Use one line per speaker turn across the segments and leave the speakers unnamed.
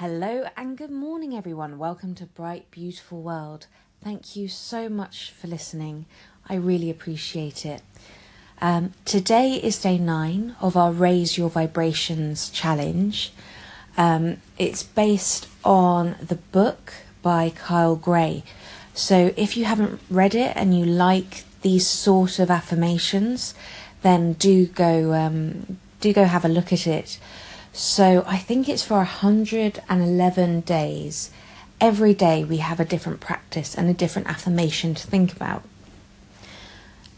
Hello and good morning, everyone. Welcome to Bright, Beautiful World. Thank you so much for listening. I really appreciate it. Um, today is day nine of our Raise Your Vibrations challenge. Um, it's based on the book by Kyle Gray. So if you haven't read it and you like these sort of affirmations, then do go um, do go have a look at it. So I think it's for 111 days. Every day we have a different practice and a different affirmation to think about.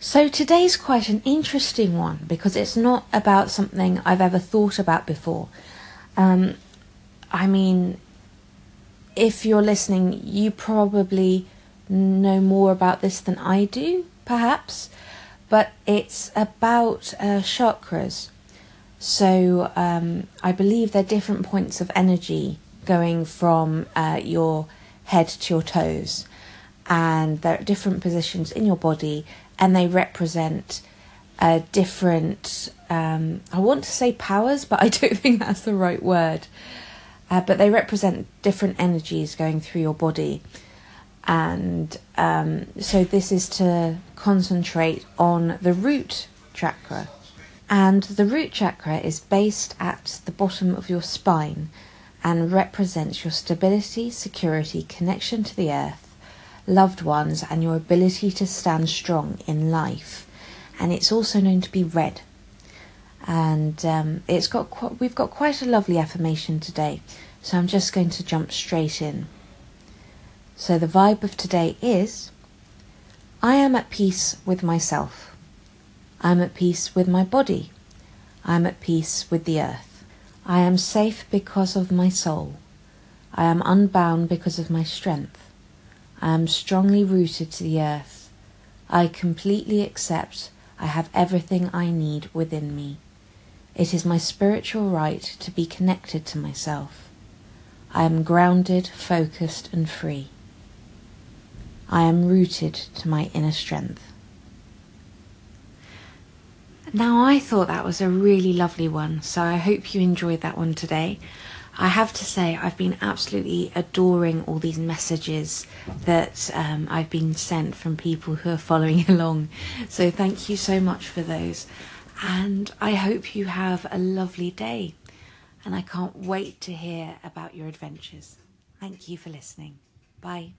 So today's quite an interesting one because it's not about something I've ever thought about before. Um, I mean, if you're listening, you probably know more about this than I do, perhaps, but it's about uh, chakras. So um, I believe they're different points of energy going from uh, your head to your toes, and they're at different positions in your body, and they represent different. Um, I want to say powers, but I don't think that's the right word. Uh, but they represent different energies going through your body. And um, so, this is to concentrate on the root chakra, and the root chakra is based at the bottom of your spine and represents your stability, security, connection to the earth, loved ones, and your ability to stand strong in life. And it's also known to be red. And um, it's got qu- we've got quite a lovely affirmation today, so I'm just going to jump straight in. So the vibe of today is I am at peace with myself. I am at peace with my body. I am at peace with the earth. I am safe because of my soul. I am unbound because of my strength. I am strongly rooted to the earth. I completely accept I have everything I need within me. It is my spiritual right to be connected to myself. I am grounded, focused, and free. I am rooted to my inner strength. Now, I thought that was a really lovely one, so I hope you enjoyed that one today. I have to say, I've been absolutely adoring all these messages that um, I've been sent from people who are following along. So, thank you so much for those. And I hope you have a lovely day. And I can't wait to hear about your adventures. Thank you for listening. Bye.